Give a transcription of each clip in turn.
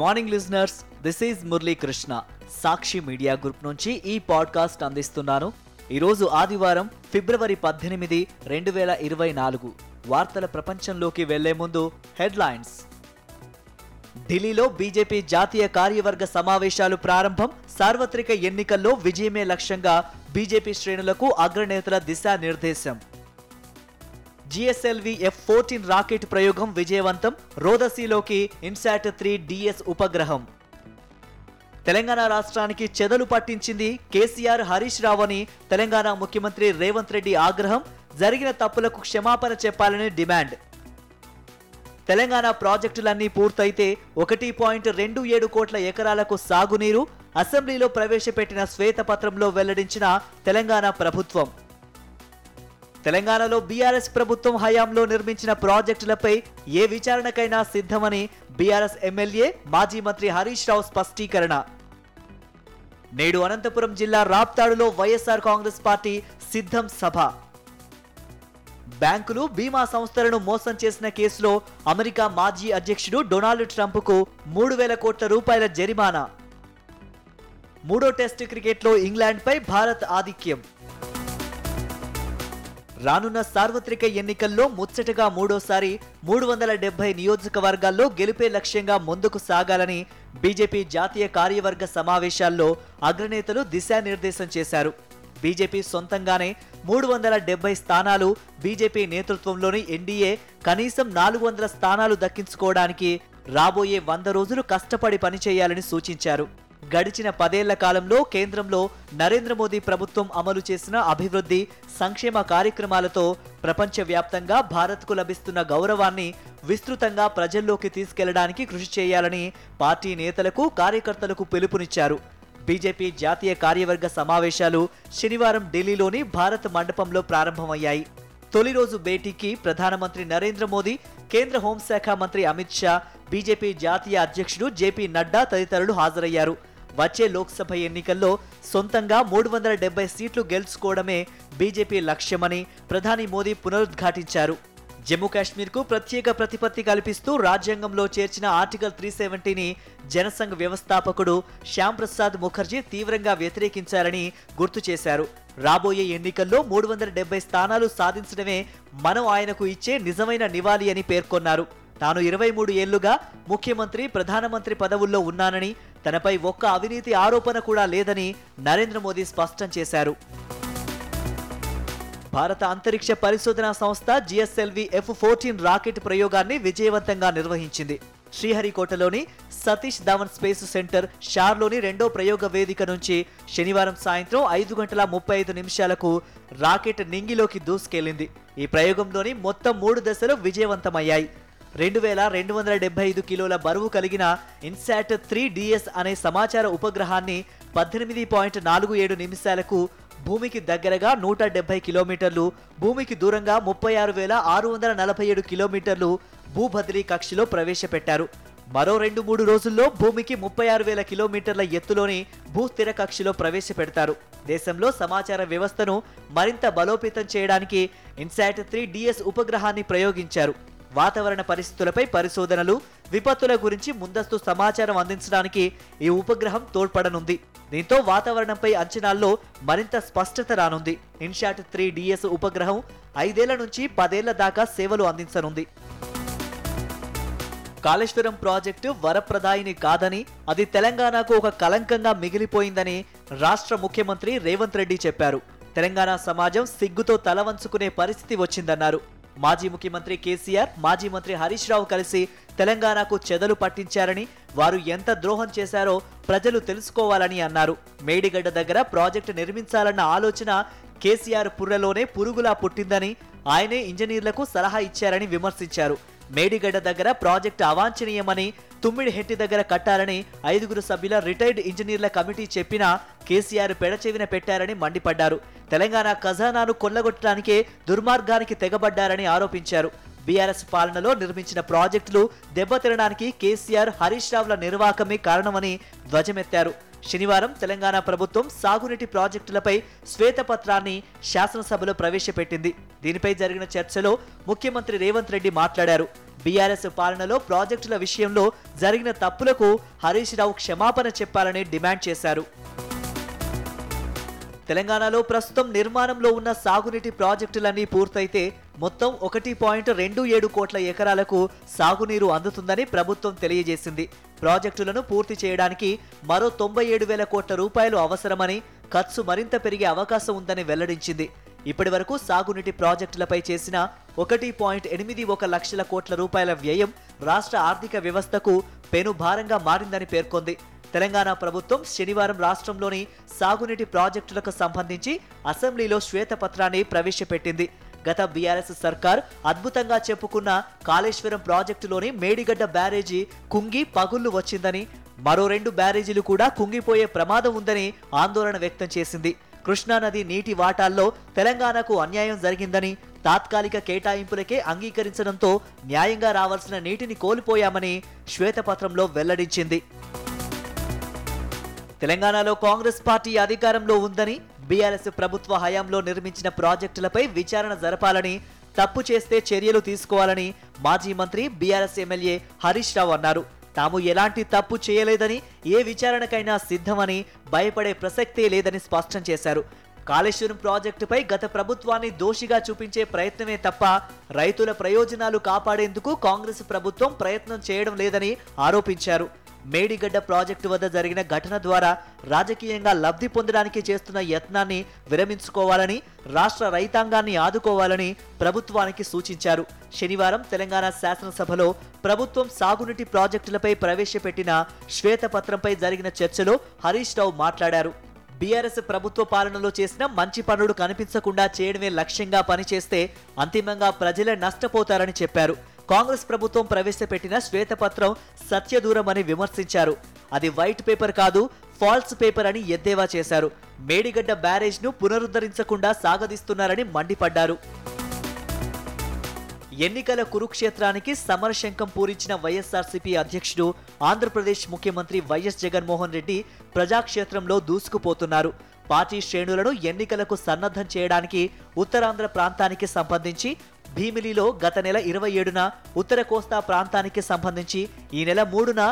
Morning listeners this is Murali Krishna Sakshi media group నుంచి ఈ podcast అందిస్తున్నాను. ఈరోజు ఆదివారం ఫిబ్రవరి పద్దెనిమిది రెండు వేల ఇరవై నాలుగు. వార్తల ప్రపంచంలోకి వెళ్ళే ముందు హెడ్లైన్స్. ఢిల్లీలో బీజేపీ జాతీయ కార్యవర్గ సమావేశాలు ప్రారంభం సార్వత్రిక ఎన్నికల్లో విజయమే లక్ష్యంగా బీజేపీ శ్రేణులకు అగ్రనేతల దిశానిర్దేశం. జిఎస్ఎల్వి ఎఫ్ ఫోర్టీన్ రాకెట్ ప్రయోగం విజయవంతం. రోదసీలోకి ఇన్సాట్ త్రీ డిఎస్ ఉపగ్రహం. తెలంగాణ రాష్ట్రానికి చెదలు పట్టించింది కేసీఆర్ హరీష్ రావు అని తెలంగాణ ముఖ్యమంత్రి రేవంత్ రెడ్డి ఆగ్రహం. జరిగిన తప్పులకు క్షమాపణ చెప్పాలని డిమాండ్. తెలంగాణ ప్రాజెక్టులన్నీ పూర్తయితే ఒకటి పాయింట్ రెండు ఏడు కోట్ల ఎకరాలకు సాగునీరు. అసెంబ్లీలో ప్రవేశపెట్టిన శ్వేతపత్రంలో వెల్లడించిన తెలంగాణ ప్రభుత్వం. తెలంగాణలో బీఆర్ఎస్ ప్రభుత్వం హయాంలో నిర్మించిన ప్రాజెక్టులపై ఏ విచారణకైనా సిద్ధమని బీఆర్ఎస్ ఎమ్మెల్యే మాజీ మంత్రి హరీష్ రావు స్పష్టీకరణ. నేడు అనంతపురం జిల్లా రాప్తాడులో వైఎస్ఆర్ కాంగ్రెస్ పార్టీ సిద్ధం సభ. బ్యాంకులు బీమా సంస్థలను మోసం చేసిన కేసులో అమెరికా మాజీ అధ్యక్షుడు డొనాల్డ్ ట్రంప్కు మూడు వేల కోట్ల రూపాయల జరిమానా. మూడో టెస్టు క్రికెట్లో ఇంగ్లాండ్పై భారత్ ఆధిక్యం. రానున్న సార్వత్రిక ఎన్నికల్లో ముచ్చటగా మూడోసారి మూడు వందల డెబ్బై నియోజకవర్గాల్లో గెలిపే లక్ష్యంగా ముందుకు సాగాలని బీజేపీ జాతీయ కార్యవర్గ సమావేశాల్లో అగ్రనేతలు దిశానిర్దేశం చేశారు. బీజేపీ సొంతంగానే మూడు వందల డెబ్బై స్థానాలు బీజేపీ నేతృత్వంలోని ఎన్డీఏ కనీసం నాలుగు వందల స్థానాలు దక్కించుకోవడానికి రాబోయే వంద రోజులు కష్టపడి పనిచేయాలని సూచించారు. గడిచిన పదేళ్ళ కాలంలో కేంద్రంలో నరేంద్ర మోదీ ప్రభుత్వం అమలు చేసిన అభివృద్ధి సంక్షేమ కార్యక్రమాలతో ప్రపంచవ్యాప్తంగా భారత్కు లభిస్తున్న గౌరవాన్ని విస్తృతంగా ప్రజల్లోకి తీసుకెళ్ళడానికి కృషి చేయాలని పార్టీ నేతలకు కార్యకర్తలకు పిలుపునిచ్చారు. బీజేపీ జాతీయ కార్యవర్గ సమావేశాలు శనివారం ఢిల్లీలోని భారత్ మండపంలో ప్రారంభమయ్యాయి. తొలి రోజు భేటీకి ప్రధానమంత్రి నరేంద్ర మోదీ కేంద్ర హోంశాఖ మంత్రి అమిత్ షా బీజేపీ జాతీయ అధ్యక్షుడు జేపీ నడ్డా తదితరులు హాజరయ్యారు. వచ్చే లోక్సభ ఎన్నికల్లో సొంతంగా మూడు వందల డెబ్బై సీట్లు గెలుచుకోవడమే బీజేపీ లక్ష్యమని ప్రధాని మోదీ పునరుద్ఘాటించారు. జమ్మూ కాశ్మీర్కు ప్రత్యేక ప్రతిపత్తి కల్పిస్తూ రాజ్యాంగంలో చేర్చిన ఆర్టికల్ త్రీ సెవెంటీని జనసంఘ్ వ్యవస్థాపకుడు శ్యామ్ ప్రసాద్ ముఖర్జీ తీవ్రంగా వ్యతిరేకించారని గుర్తు చేశారు. రాబోయే ఎన్నికల్లో మూడు వందల డెబ్బై స్థానాలు సాధించడమే మనం ఆయనకు ఇచ్చే నిజమైన నివాళి అని పేర్కొన్నారు. తాను ఇరవై మూడు ఏళ్ళుగా ముఖ్యమంత్రి ప్రధానమంత్రి పదవుల్లో ఉన్నానని తనపై ఒక్క అవినీతి ఆరోపణ కూడా లేదని నరేంద్ర మోదీ స్పష్టం చేశారు. భారత అంతరిక్ష పరిశోధనా సంస్థ జిఎస్ఎల్వి ఎఫ్ ఫోర్టీన్ రాకెట్ ప్రయోగాన్ని విజయవంతంగా నిర్వహించింది. శ్రీహరికోటలోని సతీష్ ధవన్ స్పేస్ సెంటర్ షార్లోని రెండో ప్రయోగ వేదిక నుంచి శనివారం సాయంత్రం ఐదు గంటల ముప్పై ఐదు నిమిషాలకు రాకెట్ నింగిలోకి దూసుకెళ్ళింది ఈ ప్రయోగంలోని మొత్తం మూడు దశలు విజయవంతమయ్యాయి. రెండు వేల రెండు వందల డెబ్బై ఐదు కిలోల బరువు కలిగిన ఇన్సాట్ త్రీ డిఎస్ అనే సమాచార ఉపగ్రహాన్ని పద్దెనిమిది పాయింట్ నాలుగు ఏడు నిమిషాలకు భూమికి దగ్గరగా నూట డెబ్బై కిలోమీటర్లు భూమికి దూరంగా ముప్పై ఆరు వేల ఆరు వందల నలభై ఏడు కిలోమీటర్లు భూబదిలీ కక్షలో ప్రవేశపెట్టారు. మరో రెండు మూడు రోజుల్లో భూమికి ముప్పై ఆరు వేల కిలోమీటర్ల ఎత్తులోని భూస్థిర కక్షలో ప్రవేశపెడతారు. దేశంలో సమాచార వ్యవస్థను మరింత బలోపేతం చేయడానికి ఇన్సాట్ త్రీ డిఎస్ ఉపగ్రహాన్ని ప్రయోగించారు. వాతావరణ పరిస్థితులపై పరిశోధనలు విపత్తుల గురించి ముందస్తు సమాచారం అందించడానికి ఈ ఉపగ్రహం తోడ్పడనుంది. దీంతో వాతావరణంపై అంచనాల్లో మరింత స్పష్టత రానుంది. ఇన్షాట్ త్రీ డిఎస్ ఉపగ్రహం ఐదేళ్ళ నుంచి పదేళ్ళ దాకా సేవలు అందించనుంది. కాళేశ్వరం ప్రాజెక్టు వరప్రదాయిని కాదని అది తెలంగాణకు ఒక కలంకంగా మిగిలిపోయిందని రాష్ట్ర ముఖ్యమంత్రి రేవంత్ రెడ్డి చెప్పారు. తెలంగాణ సమాజం సిగ్గుతో తల వంచుకునే పరిస్థితి వచ్చిందన్నారు. మాజీ ముఖ్యమంత్రి కేసీఆర్ మాజీ మంత్రి హరీష్ రావు కలిసి తెలంగాణకు చెదలు పట్టించారని వారు ఎంత ద్రోహం చేశారో ప్రజలు తెలుసుకోవాలని అన్నారు. మేడిగడ్డ దగ్గర ప్రాజెక్టు నిర్మించాలన్న ఆలోచన కేసీఆర్ పుర్రెలోనే పురుగులా పుట్టిందని ఆయనే ఇంజనీర్లకు సలహా ఇచ్చారని విమర్శించారు. మేడిగడ్డ దగ్గర ప్రాజెక్టు అవాంఛనీయమని తుమ్మిడి హెట్టి దగ్గర కట్టాలని ఐదుగురు సభ్యుల రిటైర్డ్ ఇంజనీర్ల కమిటీ చెప్పినా కేసీఆర్ పెడచెవిన పెట్టారని మండిపడ్డారు. తెలంగాణ ఖజానాను కొల్లగొట్టడానికే దుర్మార్గానికి తెగబడ్డారని ఆరోపించారు. బీఆర్ఎస్ పాలనలో నిర్మించిన ప్రాజెక్టులు దెబ్బతినడానికి కేసీఆర్ హరీష్ రావుల నిర్వాకమే కారణమని ధ్వజమెత్తారు. శనివారం తెలంగాణ ప్రభుత్వం సాగునీటి ప్రాజెక్టులపై శ్వేతపత్రాన్ని శాసనసభలో ప్రవేశపెట్టింది. దీనిపై జరిగిన చర్చలో ముఖ్యమంత్రి రేవంత్ రెడ్డి మాట్లాడారు. బీఆర్ఎస్ పాలనలో ప్రాజెక్టుల విషయంలో జరిగిన తప్పులకు హరీష్ రావు క్షమాపణ చెప్పాలని డిమాండ్ చేశారు. తెలంగాణలో ప్రస్తుతం నిర్మాణంలో ఉన్న సాగునీటి ప్రాజెక్టులన్నీ పూర్తయితే మొత్తం ఒకటి పాయింట్ రెండు ఏడు కోట్ల ఎకరాలకు సాగునీరు అందుతుందని ప్రభుత్వం తెలియజేసింది. ప్రాజెక్టులను పూర్తి చేయడానికి మరో తొంభై ఏడు వేల కోట్ల రూపాయలు అవసరమని ఖర్చు మరింత పెరిగే అవకాశం ఉందని వెల్లడించింది. ఇప్పటి వరకు సాగునీటి ప్రాజెక్టులపై చేసిన ఒకటి పాయింట్ ఎనిమిది ఒక లక్షల కోట్ల రూపాయల వ్యయం రాష్ట్ర ఆర్థిక వ్యవస్థకు పెను భారంగా మారిందని పేర్కొంది. తెలంగాణ ప్రభుత్వం శనివారం రాష్ట్రంలోని సాగునీటి ప్రాజెక్టులకు సంబంధించి అసెంబ్లీలో శ్వేతపత్రాన్ని ప్రవేశపెట్టింది. గత బీఆర్ఎస్ సర్కార్ అద్భుతంగా చెప్పుకున్న కాళేశ్వరం ప్రాజెక్టులోని మేడిగడ్డ బ్యారేజీ కుంగి పగుళ్ళు వచ్చిందని మరో రెండు బ్యారేజీలు కూడా కుంగిపోయే ప్రమాదం ఉందని ఆందోళన వ్యక్తం చేసింది. కృష్ణానది నీటి వాటాల్లో తెలంగాణకు అన్యాయం జరిగిందని తాత్కాలిక కేటాయింపులకే అంగీకరించడంతో న్యాయంగా రావాల్సిన నీటిని కోల్పోయామని శ్వేతపత్రంలో వెల్లడించింది. తెలంగాణలో కాంగ్రెస్ పార్టీ అధికారంలో ఉందని బీఆర్ఎస్ ప్రభుత్వ హయాంలో నిర్మించిన ప్రాజెక్టులపై విచారణ జరపాలని తప్పు చేస్తే చర్యలు తీసుకోవాలని మాజీ మంత్రి బీఆర్ఎస్ ఎమ్మెల్యే హరీష్ రావు అన్నారు. తాము ఎలాంటి తప్పు చేయలేదని ఏ విచారణకైనా సిద్ధమని భయపడే ప్రసక్తే లేదని స్పష్టం చేశారు. కాళేశ్వరం ప్రాజెక్టుపై గత ప్రభుత్వాన్ని దోషిగా చూపించే ప్రయత్నమే తప్ప రైతుల ప్రయోజనాలు కాపాడేందుకు కాంగ్రెస్ ప్రభుత్వం ప్రయత్నం చేయడం లేదని ఆరోపించారు. మేడిగడ్డ ప్రాజెక్టు వద్ద జరిగిన ఘటన ద్వారా రాజకీయంగా లబ్ధి పొందడానికి చేస్తున్న యత్నాన్ని విరమించుకోవాలని రాష్ట్ర రైతాంగాన్ని ఆదుకోవాలని ప్రభుత్వానికి సూచించారు. శనివారం తెలంగాణ శాసనసభలో ప్రభుత్వం సాగునీటి ప్రాజెక్టులపై ప్రవేశపెట్టిన శ్వేతపత్రంపై జరిగిన చర్చలో హరీష్ రావు మాట్లాడారు. బీఆర్ఎస్ ప్రభుత్వ పాలనలో చేసిన మంచి పనులు కనిపించకుండా చేయడమే లక్ష్యంగా పనిచేస్తే అంతిమంగా ప్రజలే నష్టపోతారని చెప్పారు. కాంగ్రెస్ ప్రభుత్వం ప్రవేశపెట్టిన శ్వేతపత్రం సత్యదూరమని విమర్శించారు. అది వైట్ పేపర్ కాదు ఫాల్స్ పేపర్ అని ఎద్దేవా చేశారు. మేడిగడ్డ బ్యారేజ్ను పునరుద్ధరించకుండా సాగదీస్తున్నారని మండిపడ్డారు. ఎన్నికల కురుక్షేత్రానికి సమరశంఖం పూరించిన వైఎస్ఆర్సీపీ అధ్యక్షుడు ఆంధ్రప్రదేశ్ ముఖ్యమంత్రి వైఎస్ జగన్మోహన్ రెడ్డి ప్రజాక్షేత్రంలో దూసుకుపోతున్నారు. పార్టీ శ్రేణులను ఎన్నికలకు సన్నద్ధం చేయడానికి ఉత్తరాంధ్ర ప్రాంతానికి సంబంధించి భీమిలిలో గత నెల ఇరవై ఏడున ఉత్తర కోస్తా ప్రాంతానికి సంబంధించి ఈ నెల మూడున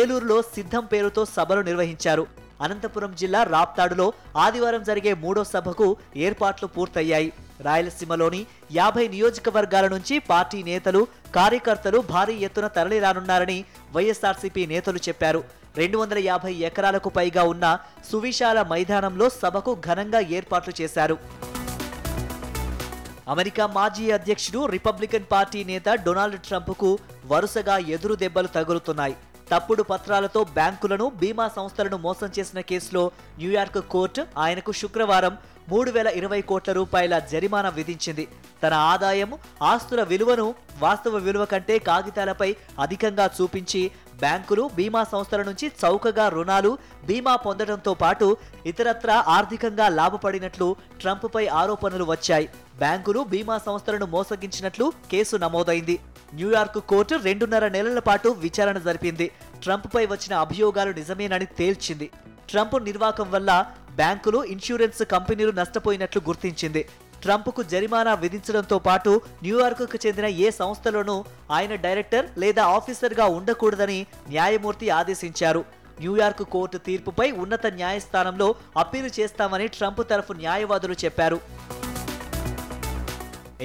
ఏలూరులో సిద్ధం పేరుతో సభలు నిర్వహించారు. అనంతపురం జిల్లా రాప్తాడులో ఆదివారం జరిగే మూడో సభకు ఏర్పాట్లు పూర్తయ్యాయి. రాయలసీమలోని యాభై నియోజకవర్గాల నుంచి పార్టీ నేతలు కార్యకర్తలు భారీ ఎత్తున తరలిరానున్నారని వైఎస్ఆర్సీపీ నేతలు చెప్పారు. రెండు వందల యాభై ఎకరాలకు పైగా ఉన్న సువిశాల మైదానంలో సభకు ఘనంగా ఏర్పాట్లు చేశారు. అమెరికా మాజీ అధ్యక్షుడు రిపబ్లికన్ పార్టీ నేత డొనాల్డ్ ట్రంప్కు వరుసగా ఎదురు దెబ్బలు తగులుతున్నాయి. తప్పుడు పత్రాలతో బ్యాంకులను బీమా సంస్థలను మోసం చేసిన కేసులో న్యూయార్క్ కోర్టు ఆయనకు శుక్రవారం మూడు వేల ఇరవై కోట్ల రూపాయల జరిమానా విధించింది. తన ఆదాయం ఆస్తుల విలువను వాస్తవ విలువ కంటే కాగితాలపై అధికంగా చూపించి బ్యాంకులు బీమా సంస్థల నుంచి చౌకగా రుణాలు బీమా పొందడంతో పాటు ఇతరత్రా ఆర్థికంగా లాభపడినట్లు ట్రంప్పై ఆరోపణలు వచ్చాయి. బ్యాంకులు బీమా సంస్థలను మోసగించినట్లు కేసు నమోదైంది. న్యూయార్క్ కోర్టు రెండున్నర నెలల పాటు విచారణ జరిపింది. ట్రంప్పై వచ్చిన అభియోగాలు నిజమేనని తేల్చింది. ట్రంప్ నిర్వాకం వల్ల బ్యాంకులు ఇన్సూరెన్స్ కంపెనీలు నష్టపోయినట్లు గుర్తించింది. ట్రంప్కు జరిమానా విధించడంతో పాటు న్యూయార్క్కు చెందిన ఏ సంస్థలోనూ ఆయన డైరెక్టర్ లేదా ఆఫీసర్గా ఉండకూడదని న్యాయమూర్తి ఆదేశించారు. న్యూయార్క్ కోర్టు తీర్పుపై ఉన్నత న్యాయస్థానంలో అప్పీలు చేస్తామని ట్రంప్ తరఫు న్యాయవాదులు చెప్పారు.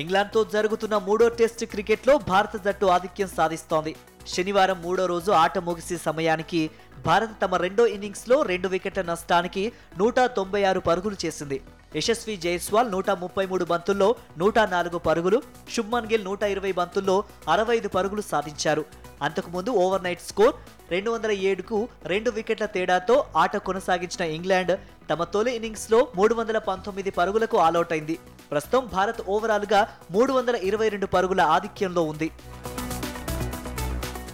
ఇంగ్లాండ్తో జరుగుతున్న మూడో టెస్ట్ క్రికెట్లో భారత జట్టు ఆధిక్యం సాధిస్తోంది. శనివారం మూడో రోజు ఆట ముగిసే సమయానికి భారత్ తమ రెండో ఇన్నింగ్స్లో రెండు వికెట్ల నష్టానికి నూట తొంభై ఆరు పరుగులు చేసింది. యశస్వి జైస్వాల్ నూట ముప్పై మూడు బంతుల్లో నూట నాలుగు పరుగులు శుభ్మన్ గిల్ నూట ఇరవై బంతుల్లో అరవై ఐదు పరుగులు సాధించారు. అంతకుముందు ఓవర్ నైట్ స్కోర్ రెండు వందల ఏడుకు రెండు వికెట్ల తేడాతో ఆట కొనసాగించిన ఇంగ్లాండ్ తమ తొలి ఇన్నింగ్స్లో మూడు వందల పంతొమ్మిది పరుగులకు ఆలౌట్ అయింది. ప్రస్తుతం భారత్ ఓవరాల్గా మూడు వందల ఇరవై రెండు పరుగుల ఆధిక్యంలో ఉంది.